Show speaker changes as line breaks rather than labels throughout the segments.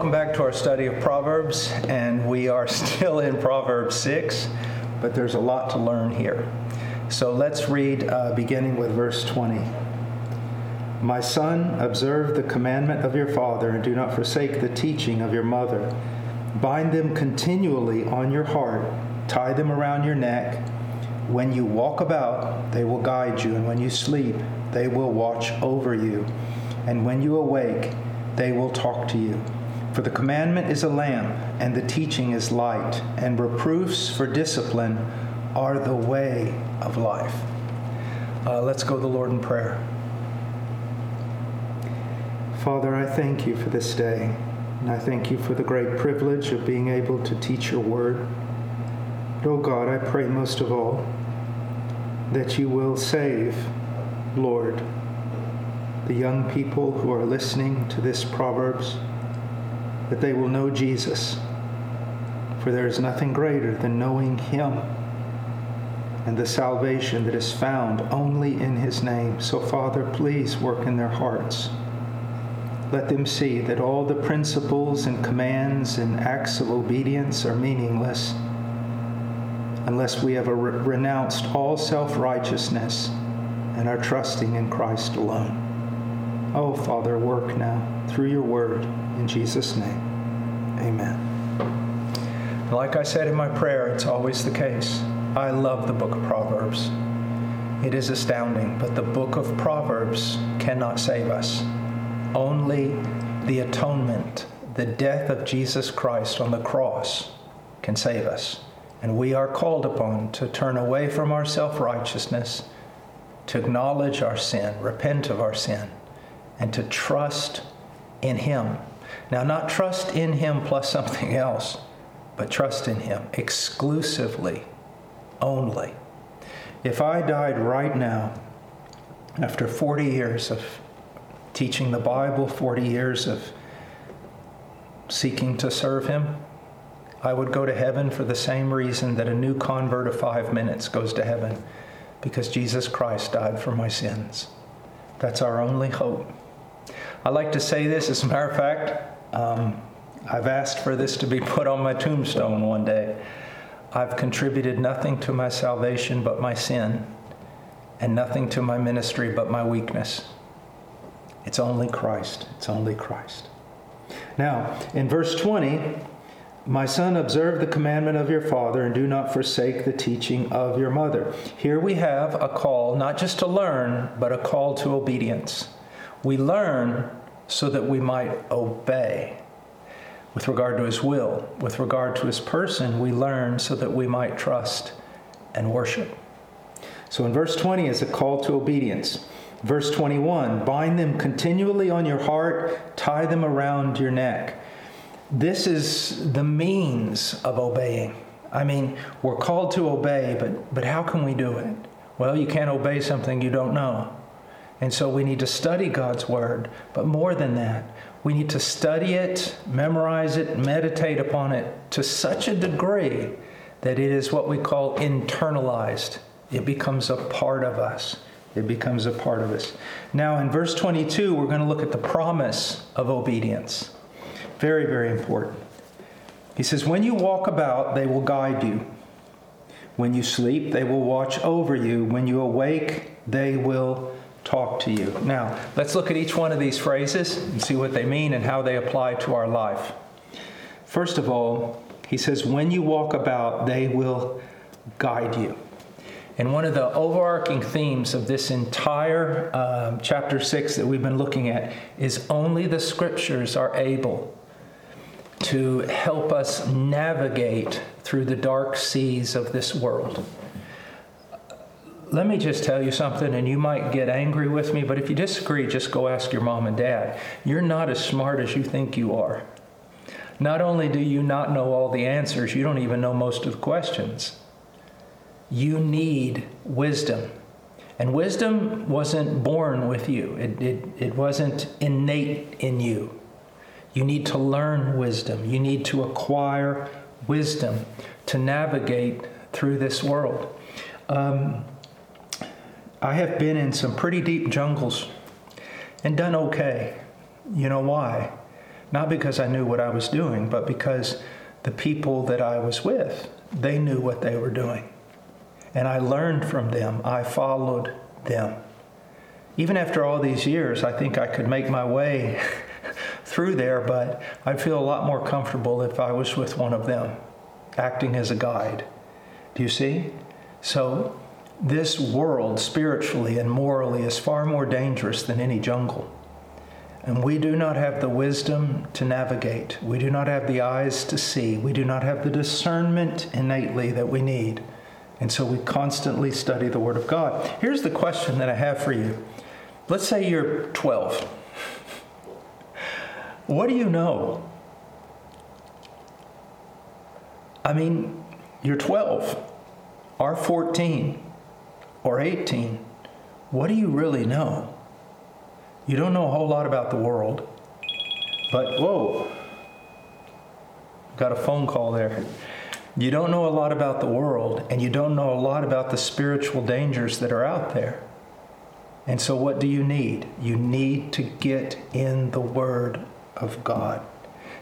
Welcome back to our study of Proverbs, and we are still in Proverbs 6, but there's a lot to learn here. So let's read uh, beginning with verse 20. My son, observe the commandment of your father, and do not forsake the teaching of your mother. Bind them continually on your heart, tie them around your neck. When you walk about, they will guide you, and when you sleep, they will watch over you. And when you awake, they will talk to you. For the commandment is a lamp, and the teaching is light, and reproofs for discipline are the way of life. Uh, let's go to the Lord in prayer. Father, I thank you for this day, and I thank you for the great privilege of being able to teach your word. But, oh God, I pray most of all that you will save, Lord, the young people who are listening to this Proverbs, that they will know Jesus. For there is nothing greater than knowing Him and the salvation that is found only in His name. So, Father, please work in their hearts. Let them see that all the principles and commands and acts of obedience are meaningless unless we have renounced all self righteousness and are trusting in Christ alone. Oh, Father, work now through your word. In Jesus' name, amen. Like I said in my prayer, it's always the case. I love the book of Proverbs. It is astounding, but the book of Proverbs cannot save us. Only the atonement, the death of Jesus Christ on the cross, can save us. And we are called upon to turn away from our self righteousness, to acknowledge our sin, repent of our sin, and to trust in Him. Now, not trust in Him plus something else, but trust in Him exclusively, only. If I died right now, after 40 years of teaching the Bible, 40 years of seeking to serve Him, I would go to heaven for the same reason that a new convert of five minutes goes to heaven because Jesus Christ died for my sins. That's our only hope. I like to say this, as a matter of fact, um, I've asked for this to be put on my tombstone one day. I've contributed nothing to my salvation but my sin, and nothing to my ministry but my weakness. It's only Christ. It's only Christ. Now, in verse 20, my son, observe the commandment of your father and do not forsake the teaching of your mother. Here we have a call not just to learn, but a call to obedience. We learn so that we might obey. With regard to his will, with regard to his person, we learn so that we might trust and worship. So in verse 20 is a call to obedience. Verse 21 bind them continually on your heart, tie them around your neck. This is the means of obeying. I mean, we're called to obey, but, but how can we do it? Well, you can't obey something you don't know. And so we need to study God's Word. But more than that, we need to study it, memorize it, meditate upon it to such a degree that it is what we call internalized. It becomes a part of us. It becomes a part of us. Now, in verse 22, we're going to look at the promise of obedience. Very, very important. He says, When you walk about, they will guide you. When you sleep, they will watch over you. When you awake, they will talk to you. Now, let's look at each one of these phrases and see what they mean and how they apply to our life. First of all, he says, When you walk about, they will guide you. And one of the overarching themes of this entire um, chapter 6 that we've been looking at is only the scriptures are able to help us navigate through the dark seas of this world let me just tell you something, and you might get angry with me, but if you disagree, just go ask your mom and dad. You're not as smart as you think you are. Not only do you not know all the answers, you don't even know most of the questions. You need wisdom. And wisdom wasn't born with you, it, it, it wasn't innate in you. You need to learn wisdom, you need to acquire wisdom to navigate through this world. Um, I have been in some pretty deep jungles and done okay. You know why? Not because I knew what I was doing, but because the people that I was with, they knew what they were doing. And I learned from them. I followed them. Even after all these years, I think I could make my way through there, but I'd feel a lot more comfortable if I was with one of them, acting as a guide. Do you see? So, this world, spiritually and morally, is far more dangerous than any jungle. And we do not have the wisdom to navigate. We do not have the eyes to see. We do not have the discernment innately that we need. And so we constantly study the Word of God. Here's the question that I have for you. Let's say you're 12. What do you know? I mean, you're 12 or 14 or 18. What do you really know? You don't know a whole lot about the world. But, whoa, got a phone call there. You don't know a lot about the world, and you don't know a lot about the spiritual dangers that are out there. And so, what do you need? You need to get in the Word of God.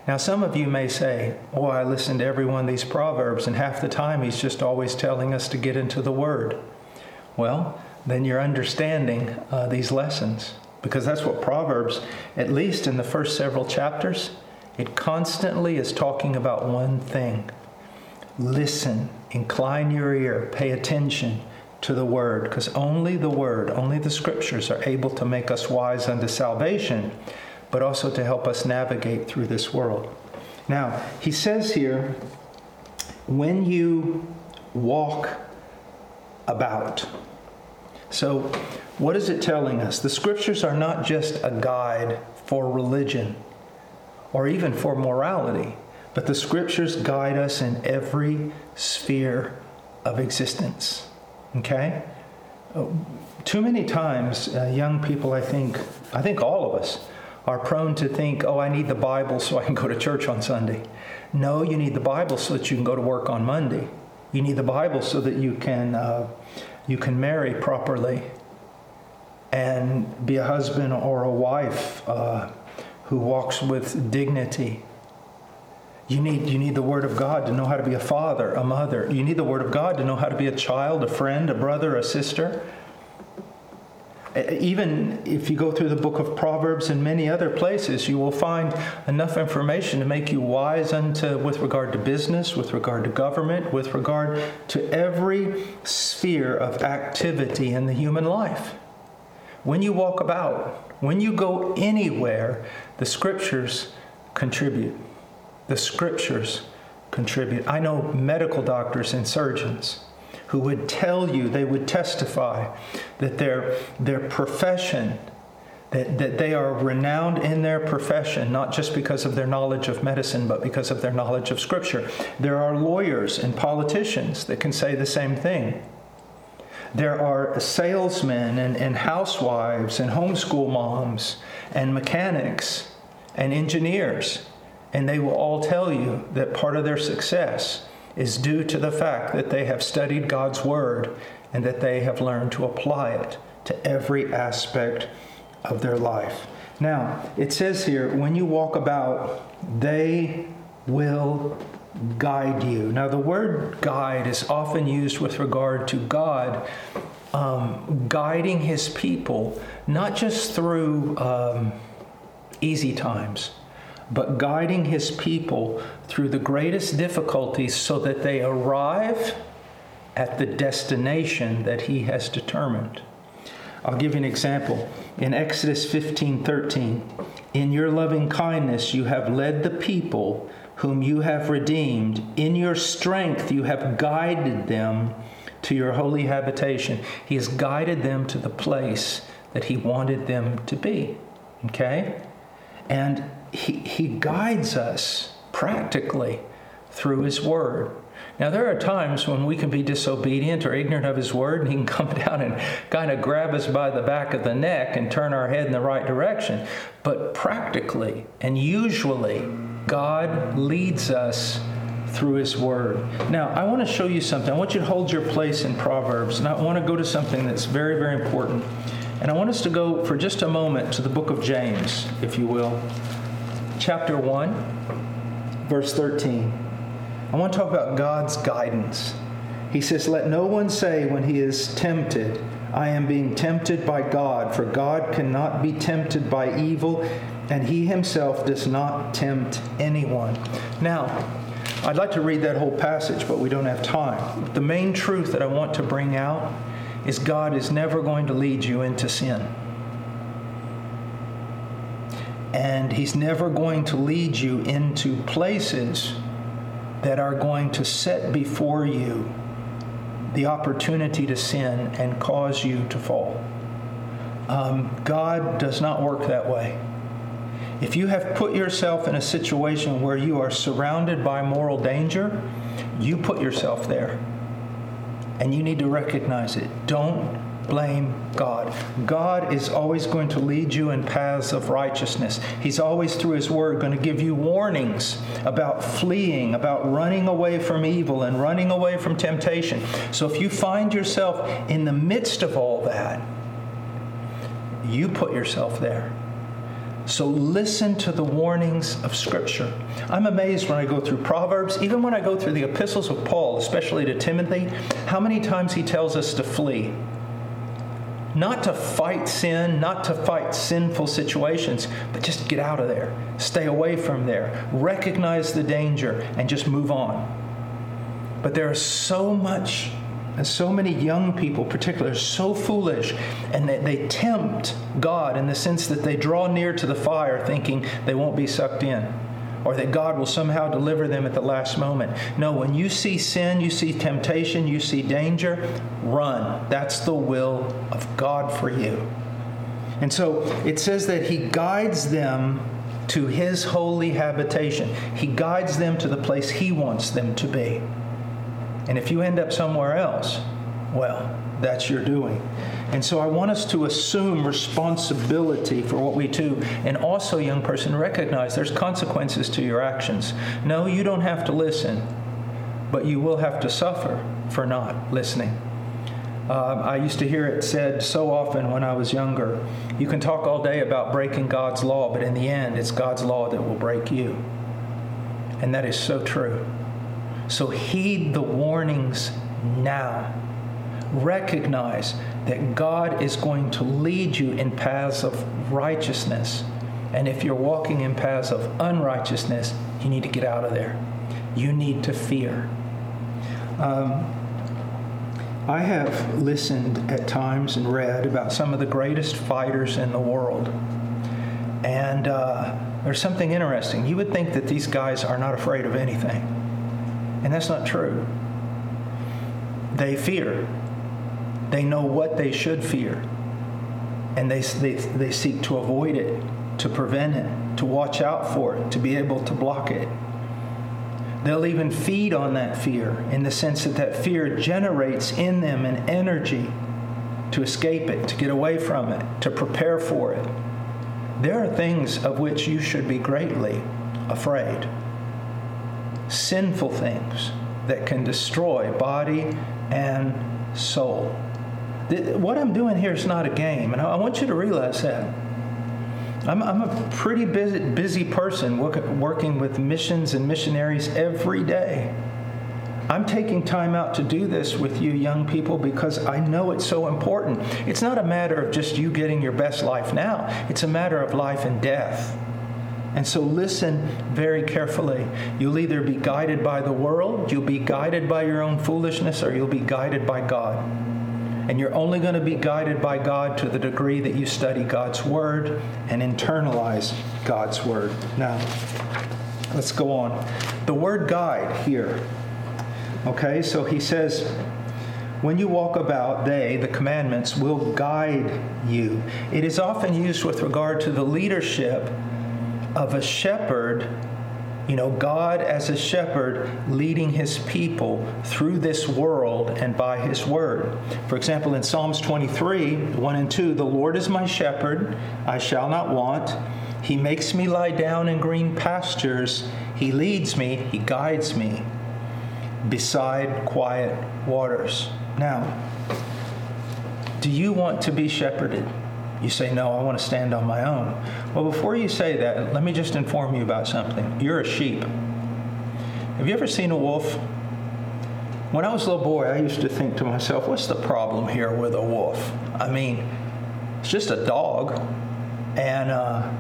Now, some of you may say, Oh, I listen to every one of these Proverbs, and half the time he's just always telling us to get into the Word. Well, then you're understanding uh, these lessons because that's what Proverbs, at least in the first several chapters, it constantly is talking about one thing listen, incline your ear, pay attention to the Word, because only the Word, only the Scriptures are able to make us wise unto salvation, but also to help us navigate through this world. Now, he says here, when you walk about. So, what is it telling us? The Scriptures are not just a guide for religion or even for morality. But the scriptures guide us in every sphere of existence. Okay? Too many times, uh, young people, I think, I think all of us, are prone to think, oh, I need the Bible so I can go to church on Sunday. No, you need the Bible so that you can go to work on Monday. You need the Bible so that you can, uh, you can marry properly and be a husband or a wife uh, who walks with dignity you need, you need the Word of God to know how to be a father, a mother. You need the Word of God to know how to be a child, a friend, a brother, a sister. Even if you go through the book of Proverbs and many other places, you will find enough information to make you wise unto with regard to business, with regard to government, with regard to every sphere of activity in the human life. When you walk about, when you go anywhere, the scriptures contribute the scriptures contribute. I know medical doctors and surgeons who would tell you, they would testify that their, their profession, that, that they are renowned in their profession, not just because of their knowledge of medicine, but because of their knowledge of Scripture. There are lawyers and politicians that can say the same thing. There are salesmen and, and housewives and homeschool moms and mechanics and engineers and they will all tell you that part of their success is due to the fact that they have studied God's Word and that they have learned to apply it to every aspect of their life. Now, it says here, when you walk about, they will guide you. Now, the word guide is often used with regard to God um, guiding his people, not just through um, easy times but guiding his people through the greatest difficulties so that they arrive at the destination that he has determined. I'll give you an example. In Exodus 15 13, in your loving kindness you have led the people whom you have redeemed. In your strength you have guided them to your holy habitation. He has guided them to the place that he wanted them to be. Okay? And he, he guides us practically through His Word. Now, there are times when we can be disobedient or ignorant of His Word, and He can come down and kind of grab us by the back of the neck and turn our head in the right direction. But practically and usually, God leads us through His Word. Now, I want to show you something. I want you to hold your place in Proverbs, and I want to go to something that's very, very important. And I want us to go for just a moment to the book of James, if you will. chapter 1, verse 13. I want to talk about God's guidance. He says, Let no one say when he is tempted, I am being tempted by God, for God cannot be tempted by evil, and he himself does not tempt anyone. Now, I'd like to read that whole passage, but we don't have time. The main truth that I want to bring out is God is never going to lead you into sin. And He's never going to lead you into places that are going to set before you the opportunity to sin and cause you to fall. Um, God does not work that way. If you have put yourself in a situation where you are surrounded by moral danger, you put yourself there. And you need to recognize it. Don't blame God. God is always going to lead you in paths of righteousness. He's always, through His Word, going to give you warnings about fleeing, about running away from evil and running away from temptation. So if you find yourself in the midst of all that, you put yourself there. So listen to the warnings of Scripture. I'm amazed when I go through Proverbs, even when I go through the epistles of Paul, especially to Timothy, how many times he tells us to flee. Not to fight sin, not to fight sinful situations, but just get out of there. Stay away from there. Recognize the danger and just move on. But there is so much and so many young people, particularly, are so foolish and they, they tempt God in the sense that they draw near to the fire thinking they won't be sucked in or that God will somehow deliver them at the last moment. No, when you see sin, you see temptation, you see danger, run. That's the will of God for you. And so it says that He guides them to His holy habitation, He guides them to the place He wants them to be. And if you end up somewhere else, well, that's your doing. And so I want us to assume responsibility for what we do. And also, young person, recognize there's consequences to your actions. No, you don't have to listen, but you will have to suffer for not listening. Uh, I used to hear it said so often when I was younger you can talk all day about breaking God's law, but in the end, it's God's law that will break you. And that is so true. So heed the warnings now. Recognize that God is going to lead you in paths of righteousness. And if you're walking in paths of unrighteousness, you need to get out of there. You need to fear. Um, I have listened at times and read about some of the greatest fighters in the world. And uh, there's something interesting. You would think that these guys are not afraid of anything. And that's not true. They fear. They know what they should fear. And they, they, they seek to avoid it, to prevent it, to watch out for it, to be able to block it. They'll even feed on that fear in the sense that that fear generates in them an energy to escape it, to get away from it, to prepare for it. There are things of which you should be greatly afraid sinful things that can destroy body and soul. What I'm doing here is not a game, and I want you to realize that. I'm, I'm a pretty busy, busy person work, working with missions and missionaries every day. I'm taking time out to do this with you young people because I know it's so important. It's not a matter of just you getting your best life now, it's a matter of life and death. And so listen very carefully. You'll either be guided by the world, you'll be guided by your own foolishness, or you'll be guided by God. And you're only going to be guided by God to the degree that you study God's Word and internalize God's Word. Now, let's go on. The word guide here. Okay, so he says, when you walk about, they, the commandments, will guide you. It is often used with regard to the leadership of a shepherd, you know, God as a shepherd leading his people through this world and by his word. For example, in Psalms 23 1 and 2, the Lord is my shepherd, I shall not want. He makes me lie down in green pastures. He leads me, He guides me beside quiet waters. Now, do you want to be shepherded?
You say, No, I want to stand on my own. Well, before you say that, let me just inform you about something. You're a sheep. Have you ever seen a wolf? When I was a little boy, I used to think to myself, What's the problem here with a wolf? I mean, it's just a dog. And uh,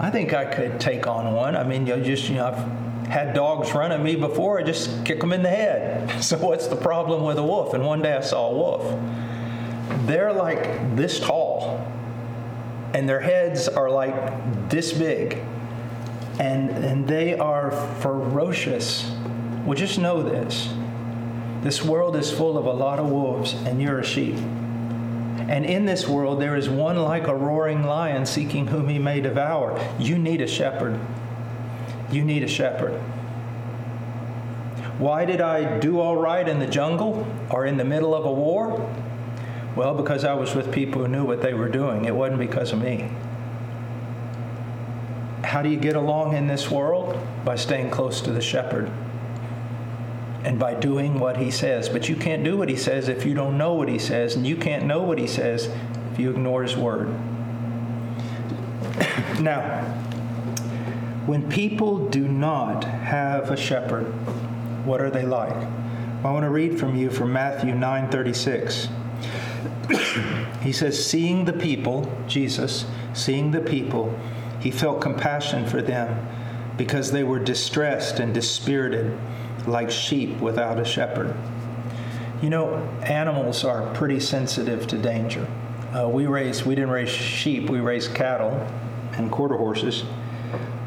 I think I could take on one. I mean, you know, just, you know, I've had dogs run at me before, I just kick them in the head. So, what's the problem with a wolf? And one day I saw a wolf. They're like this tall, and their heads are like this big, and, and they are ferocious. Well, just know this this world is full of a lot of wolves, and you're a sheep. And in this world, there is one like a roaring lion seeking whom he may devour. You need a shepherd. You need a shepherd. Why did I do all right in the jungle or in the middle of a war? Well, because I was with people who knew what they were doing. It wasn't because of me. How do you get along in this world? By staying close to the shepherd and by doing what he says. But you can't do what he says if you don't know what he says, and you can't know what he says if you ignore his word. now, when people do not have a shepherd, what are they like? I want to read from you from Matthew 9:36. He says, "Seeing the people, Jesus, seeing the people, he felt compassion for them because they were distressed and dispirited." like sheep without a shepherd. You know, animals are pretty sensitive to danger. Uh, we raised, we didn't raise sheep, we raised cattle and quarter horses.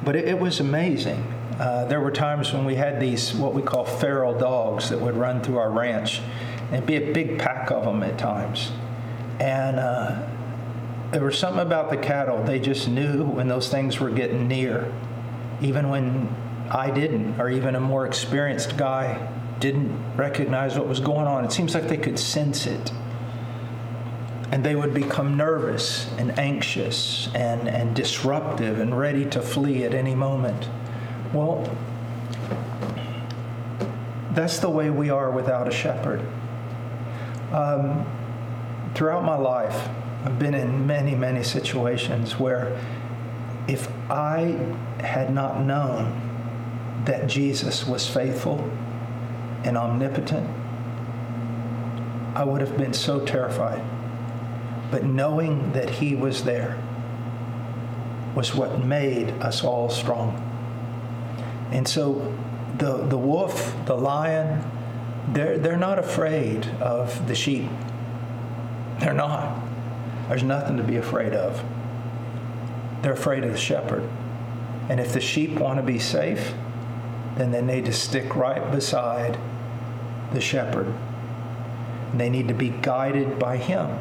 But it, it was amazing. Uh, there were times when we had these, what we call feral dogs, that would run through our ranch. And be a big pack of them at times. And uh, there was something about the cattle, they just knew when those things were getting near. Even when I didn't, or even a more experienced guy didn't recognize what was going on. It seems like they could sense it. And they would become nervous and anxious and, and disruptive and ready to flee at any moment. Well, that's the way we are without a shepherd. Um, throughout my life, I've been in many, many situations where if I had not known that Jesus was faithful and omnipotent, I would have been so terrified. But knowing that He was there was what made us all strong. And so the, the wolf, the lion, they're, they're not afraid of the sheep. They're not. There's nothing to be afraid of. They're afraid of the shepherd. And if the sheep want to be safe, then they need to stick right beside the shepherd. They need to be guided by him.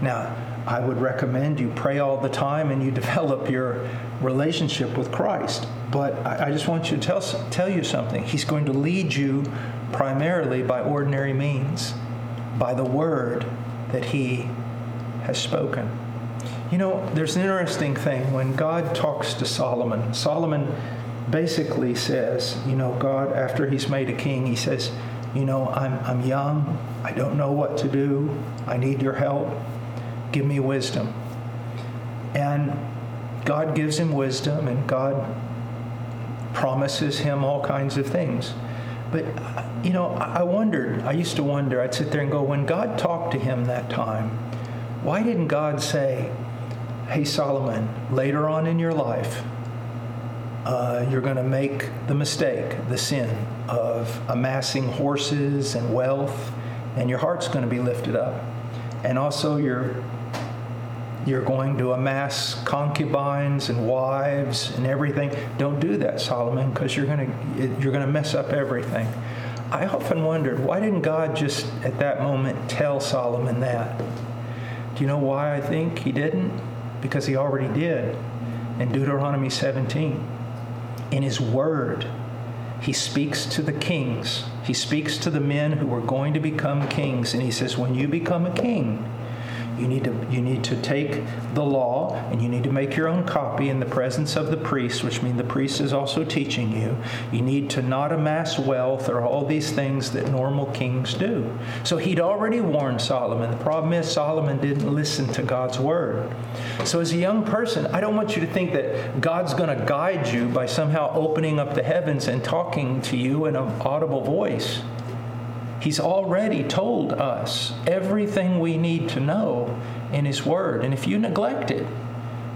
Now, I would recommend you pray all the time and you develop your relationship with Christ. But I, I just want you to tell, tell you something. He's going to lead you primarily by ordinary means, by the word that he has spoken. You know, there's an interesting thing. When God talks to Solomon, Solomon basically says, you know, God, after he's made a king, he says, you know, I'm, I'm young. I don't know what to do. I need your help. Give me wisdom. And God gives him wisdom, and God promises him all kinds of things. But, you know, I wondered, I used to wonder, I'd sit there and go, when God talked to him that time, why didn't God say, hey, Solomon, later on in your life, uh, you're going to make the mistake, the sin of amassing horses and wealth, and your heart's going to be lifted up. And also, you're you're going to amass concubines and wives and everything. Don't do that, Solomon, because you're going to you're going to mess up everything. I often wondered why didn't God just at that moment tell Solomon that? Do you know why I think he didn't? Because he already did in Deuteronomy 17 in his word, he speaks to the kings. He speaks to the men who are going to become kings. And he says, When you become a king, You need to you need to take the law and you need to make your own copy in the presence of the priest, which means the priest is also teaching you. You need to not amass wealth or all these things that normal kings do. So he'd already warned Solomon. The problem is Solomon didn't listen to God's word. So as a young person, I don't want you to think that God's going to guide you by somehow opening up the heavens and talking to you in an audible voice. He's already told us everything we need to know in His Word. And if you neglect it,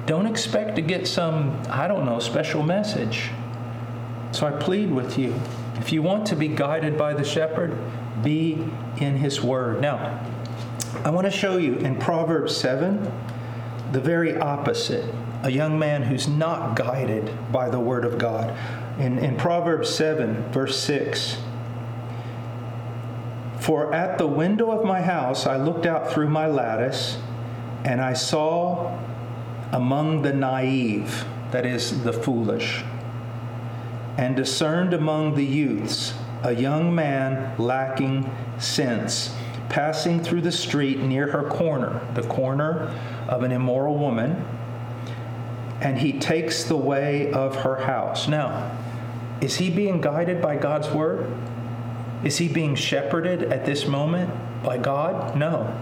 don't expect to get some, I don't know, special message. So I plead with you if you want to be guided by the shepherd, be in His Word. Now, I want to show you in Proverbs 7 the very opposite a young man who's not guided by the Word of God. In, in Proverbs 7, verse 6, for at the window of my house I looked out through my lattice, and I saw among the naive, that is, the foolish, and discerned among the youths a young man lacking sense, passing through the street near her corner, the corner of an immoral woman, and he takes the way of her house. Now, is he being guided by God's word? Is he being shepherded at this moment by God? No.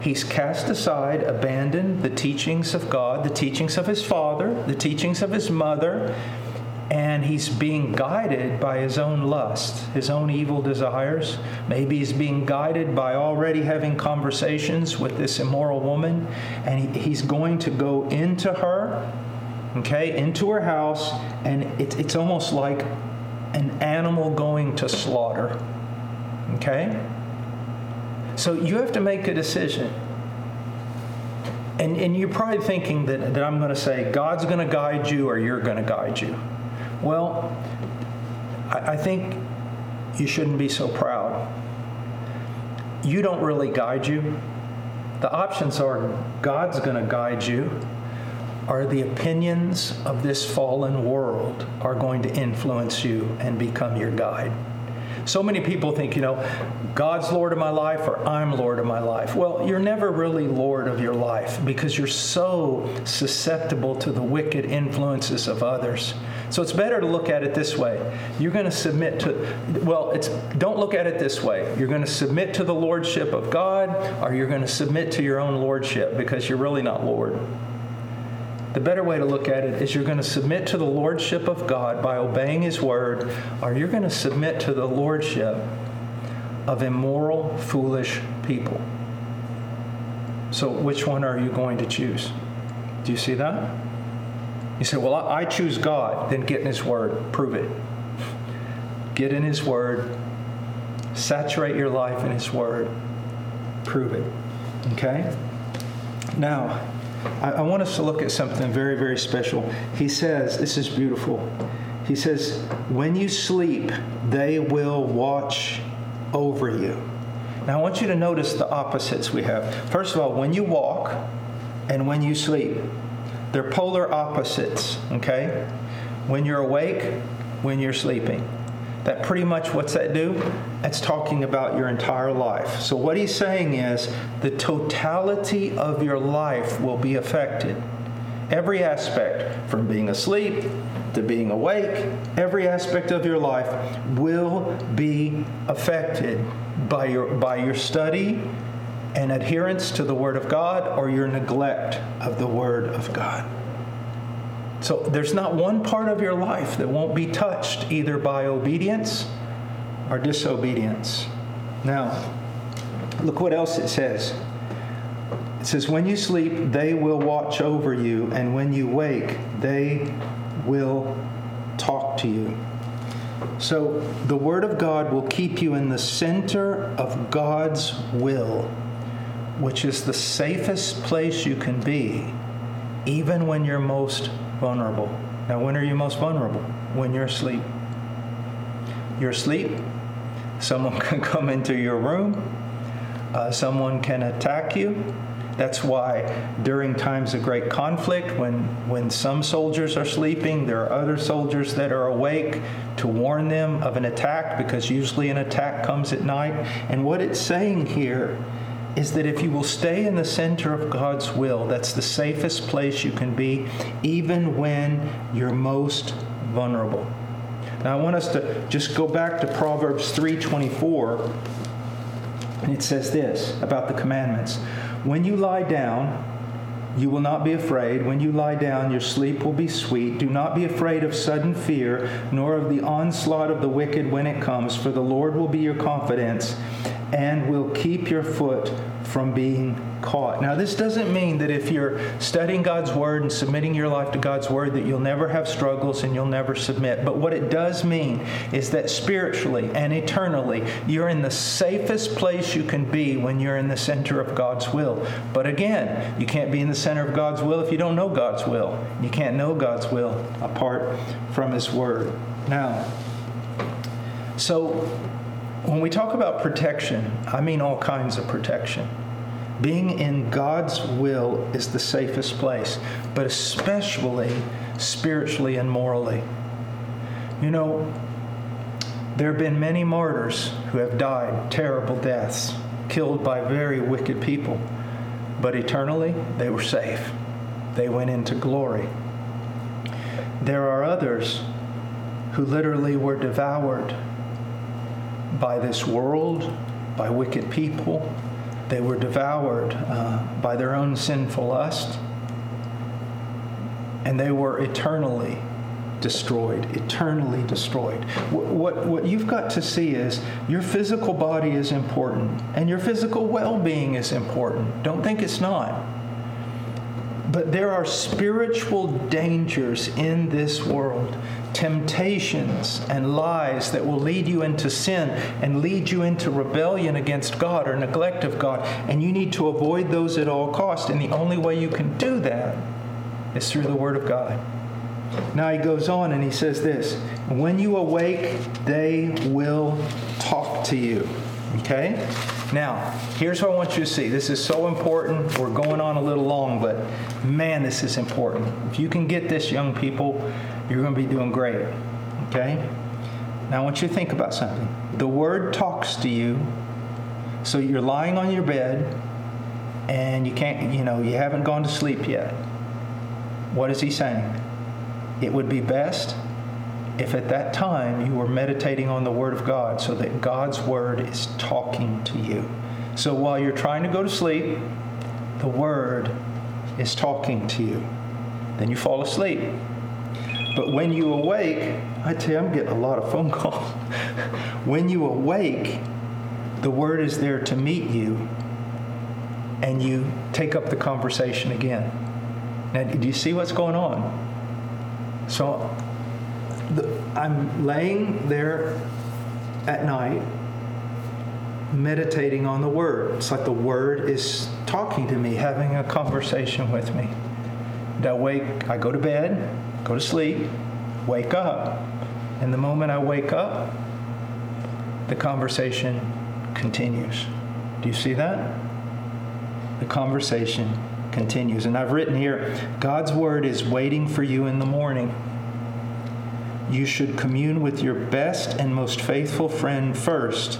He's cast aside, abandoned the teachings of God, the teachings of his father, the teachings of his mother, and he's being guided by his own lust, his own evil desires. Maybe he's being guided by already having conversations with this immoral woman, and he's going to go into her, okay, into her house, and it's almost like an animal going to slaughter. Okay? So you have to make a decision. And, and you're probably thinking that, that I'm going to say, God's going to guide you or you're going to guide you. Well, I, I think you shouldn't be so proud. You don't really guide you. The options are God's going to guide you are the opinions of this fallen world are going to influence you and become your guide. So many people think, you know, God's Lord of my life or I'm Lord of my life. Well, you're never really Lord of your life because you're so susceptible to the wicked influences of others. So it's better to look at it this way. You're going to submit to, well, it's, don't look at it this way. You're going to submit to the lordship of God or you're going to submit to your own lordship because you're really not Lord. The better way to look at it is you're going to submit to the lordship of God by obeying His word, or you're going to submit to the lordship of immoral, foolish people. So, which one are you going to choose? Do you see that? You say, Well, I choose God. Then get in His Word. Prove it. Get in His Word. Saturate your life in His Word. Prove it. Okay? Now, I, I want us to look at something very, very special. He says, This is beautiful. He says, When you sleep, they will watch over you. Now, I want you to notice the opposites we have. First of all, when you walk and when you sleep, they're polar opposites, okay? When you're awake, when you're sleeping. That pretty much what's that do? That's talking about your entire life. So, what he's saying is the totality of your life will be affected. Every aspect, from being asleep to being awake, every aspect of your life will be affected by your, by your study and adherence to the Word of God or your neglect of the Word of God. So there's not one part of your life that won't be touched either by obedience or disobedience. Now, look what else it says. It says, When you sleep, they will watch over you, and when you wake, they will talk to you. So the Word of God will keep you in the center of God's will, which is the safest place you can be, even when you're most vulnerable. Now, when are you most vulnerable? When you're asleep. You're asleep, someone can come into your room, uh, someone can attack you. That's why during times of great conflict, when, when some soldiers are sleeping, there are other soldiers that are awake to warn them of an attack because usually an attack comes at night. And what it's saying here is that if you will stay in the center of God's will, that's the safest place you can be, even when you're most vulnerable. Now I want us to just go back to Proverbs 3:24 and it says this about the commandments. When you lie down, you will not be afraid. When you lie down, your sleep will be sweet. Do not be afraid of sudden fear, nor of the onslaught of the wicked when it comes, for the Lord will be your confidence and will keep your foot from being caught. Now, this doesn't mean that if you're studying God's Word and submitting your life to God's Word, that you'll never have struggles and you'll never submit. But what it does mean is that spiritually and eternally, you're in the safest place you can be when you're in the center of God's will. But again, you can't be in the center of God's will if you don't know God's will. You can't know God's will apart from His Word. Now, so when we talk about protection, I mean all kinds of protection. Being in God's will is the safest place, but especially spiritually and morally. You know, there have been many martyrs who have died terrible deaths, killed by very wicked people, but eternally they were safe. They went into glory. There are others who literally were devoured by this world, by wicked people. They were devoured uh, by their own sinful lust. And they were eternally destroyed, eternally destroyed. What, what, what, you've got to see is your physical body is important and your physical well being is important. Don't think it's not. But there are spiritual dangers in this world temptations and lies that will lead you into sin and lead you into rebellion against God or neglect of God. And you need to avoid those at all costs. And the only way you can do that is through the Word of God. Now he goes on and he says this When you awake, they will talk to you. Okay? Now, here's what I want you to see. This is so important. We're going on a little long, but man, this is important. If you can get this, young people, you're going to be doing great. Okay? Now, I want you to think about something. The Word talks to you, so you're lying on your bed and you can't, you know, you haven't gone to sleep yet. What is He saying? It would be best if at that time you were meditating on the Word of God so that God's Word is talking to you. So while you're trying to go to sleep, the Word is talking to you. Then you fall asleep. But when you awake, I tell you, I'm getting a lot of phone calls. when you awake, the word is there to meet you, and you take up the conversation again. Now, do you see what's going on? So, the, I'm laying there at night, meditating on the word. It's like the word is talking to me, having a conversation with me. And I wake, I go to bed, go to sleep, wake up. And the moment I wake up, the conversation continues. Do you see that? The conversation continues. And I've written here God's word is waiting for you in the morning. You should commune with your best and most faithful friend first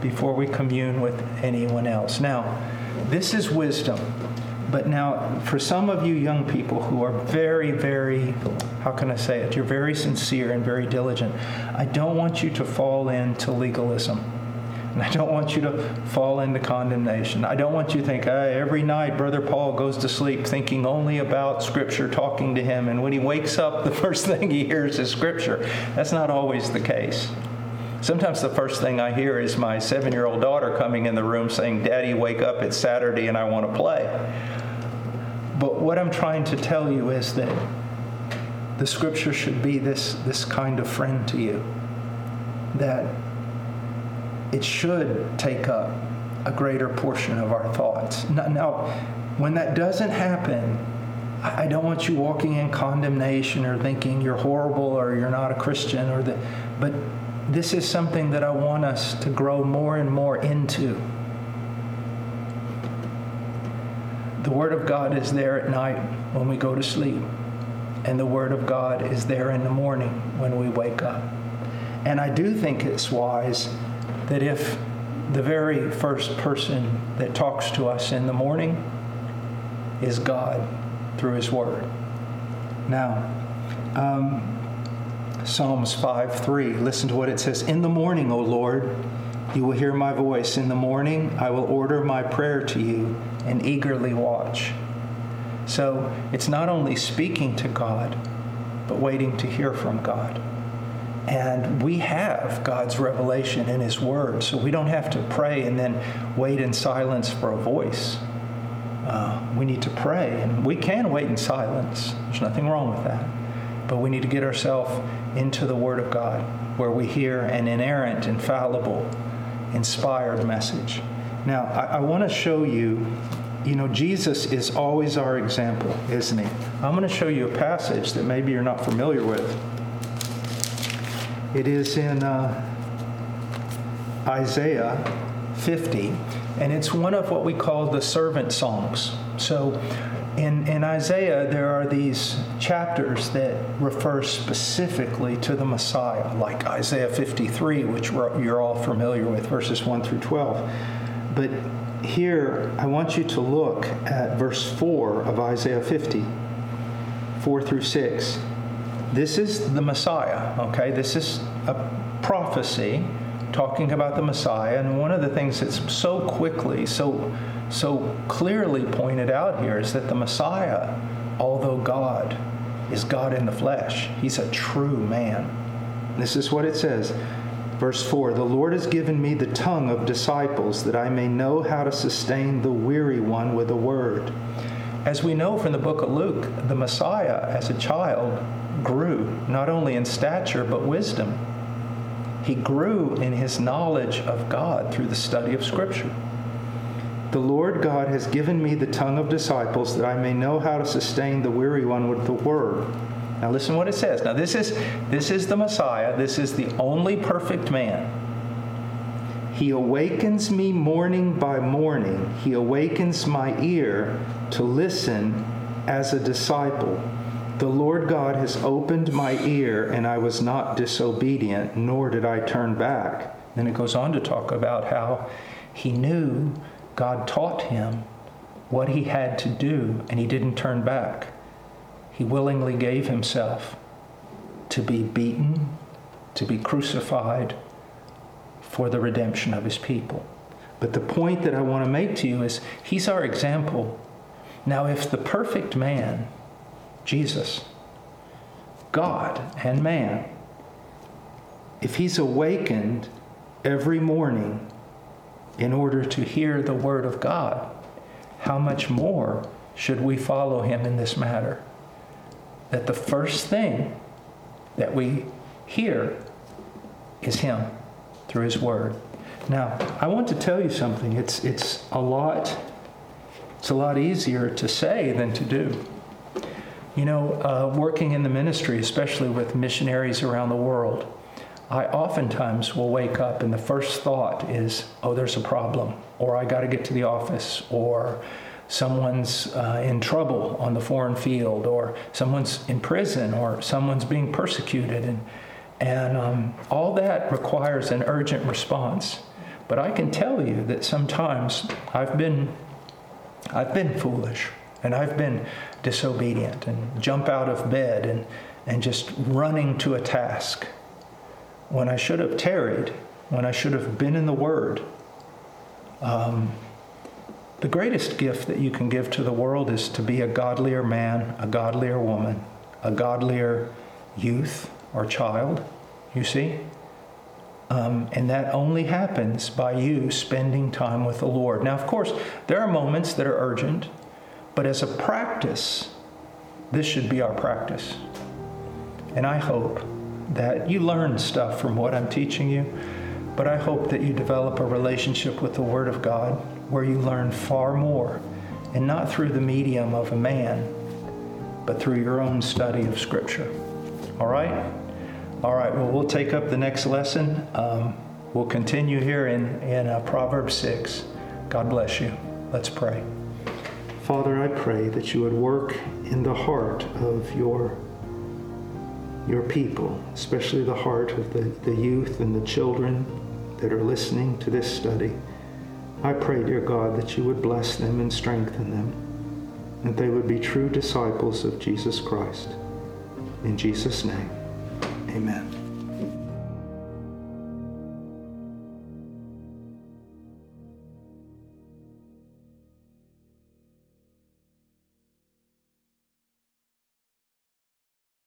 before we commune with anyone else. Now, this is wisdom. But now, for some of you young people who are very, very, how can I say it? You're very sincere and very diligent. I don't want you to fall into legalism. And I don't want you to fall into condemnation. I don't want you to think, hey, every night Brother Paul goes to sleep thinking only about Scripture talking to him. And when he wakes up, the first thing he hears is Scripture. That's not always the case. Sometimes the first thing I hear is my seven year old daughter coming in the room saying, Daddy, wake up, it's Saturday and I want to play. But what I'm trying to tell you is that the scripture should be this, this kind of friend to you. That it should take up a greater portion of our thoughts. Now, when that doesn't happen, I don't want you walking in condemnation or thinking you're horrible or you're not a Christian or that, but this is something that I want us to grow more and more into. The Word of God is there at night when we go to sleep, and the Word of God is there in the morning when we wake up. And I do think it's wise that if the very first person that talks to us in the morning is God through His Word. Now, um, Psalms 5 3, listen to what it says In the morning, O Lord, you will hear my voice. In the morning, I will order my prayer to you and eagerly watch. So it's not only speaking to God, but waiting to hear from God. And we have God's revelation in His Word, so we don't have to pray and then wait in silence for a voice. Uh, we need to pray, and we can wait in silence. There's nothing wrong with that. But we need to get ourselves into the Word of God, where we hear an inerrant, infallible, inspired message. Now, I, I want to show you, you know, Jesus is always our example, isn't he? I'm going to show you a passage that maybe you're not familiar with. It is in uh, Isaiah 50, and it's one of what we call the servant songs. So, in, in Isaiah, there are these chapters that refer specifically to the Messiah, like Isaiah 53, which you're all familiar with, verses 1 through 12. But here, I want you to look at verse 4 of Isaiah 50, 4 through 6. This is the Messiah, okay? This is a prophecy talking about the Messiah. And one of the things that's so quickly, so so clearly pointed out here is that the Messiah, although God, is God in the flesh. He's a true man. This is what it says. Verse 4 The Lord has given me the tongue of disciples that I may know how to sustain the weary one with a word. As we know from the book of Luke, the Messiah, as a child, grew not only in stature but wisdom. He grew in his knowledge of God through the study of Scripture. The Lord God has given me the tongue of disciples that I may know how to sustain the weary one with the word. Now listen what it says. Now this is this is the Messiah. This is the only perfect man. He awakens me morning by morning. He awakens my ear to listen as a disciple. The Lord God has opened my ear, and I was not disobedient, nor did I turn back. Then it goes on to talk about how he knew God taught him what he had to do, and he didn't turn back. He willingly gave himself to be beaten, to be crucified for the redemption of his people. But the point that I want to make to you is he's our example. Now, if the perfect man, Jesus, God and man, if he's awakened every morning in order to hear the word of God, how much more should we follow him in this matter? That the first thing that we hear is him through his word. Now, I want to tell you something. It's it's a lot it's a lot easier to say than to do. You know, uh, working in the ministry, especially with missionaries around the world, I oftentimes will wake up and the first thought is, oh, there's a problem, or I got to get to the office, or someone's uh, in trouble on the foreign field, or someone's in prison, or someone's being persecuted. And, and um, all that requires an urgent response. But I can tell you that sometimes I've been, I've been foolish and I've been disobedient and jump out of bed and, and just running to a task when I should have tarried, when I should have been in the Word. Um, the greatest gift that you can give to the world is to be a godlier man, a godlier woman, a godlier youth or child, you see? Um, and that only happens by you spending time with the Lord. Now, of course, there are moments that are urgent, but as a practice, this should be our practice. And I hope that you learn stuff from what I'm teaching you, but I hope that you develop a relationship with the Word of God where you learn far more, and not through the medium of a man, but through your own study of Scripture. All right? All right, well, we'll take up the next lesson. Um, we'll continue here in, in uh, Proverbs 6. God bless you. Let's pray.
Father, I pray that you would work in the heart of your your people, especially the heart of the, the youth and the children, that are listening to this study. I pray, dear God, that you would bless them and strengthen them, that they would be true disciples of Jesus Christ. In Jesus' name, amen.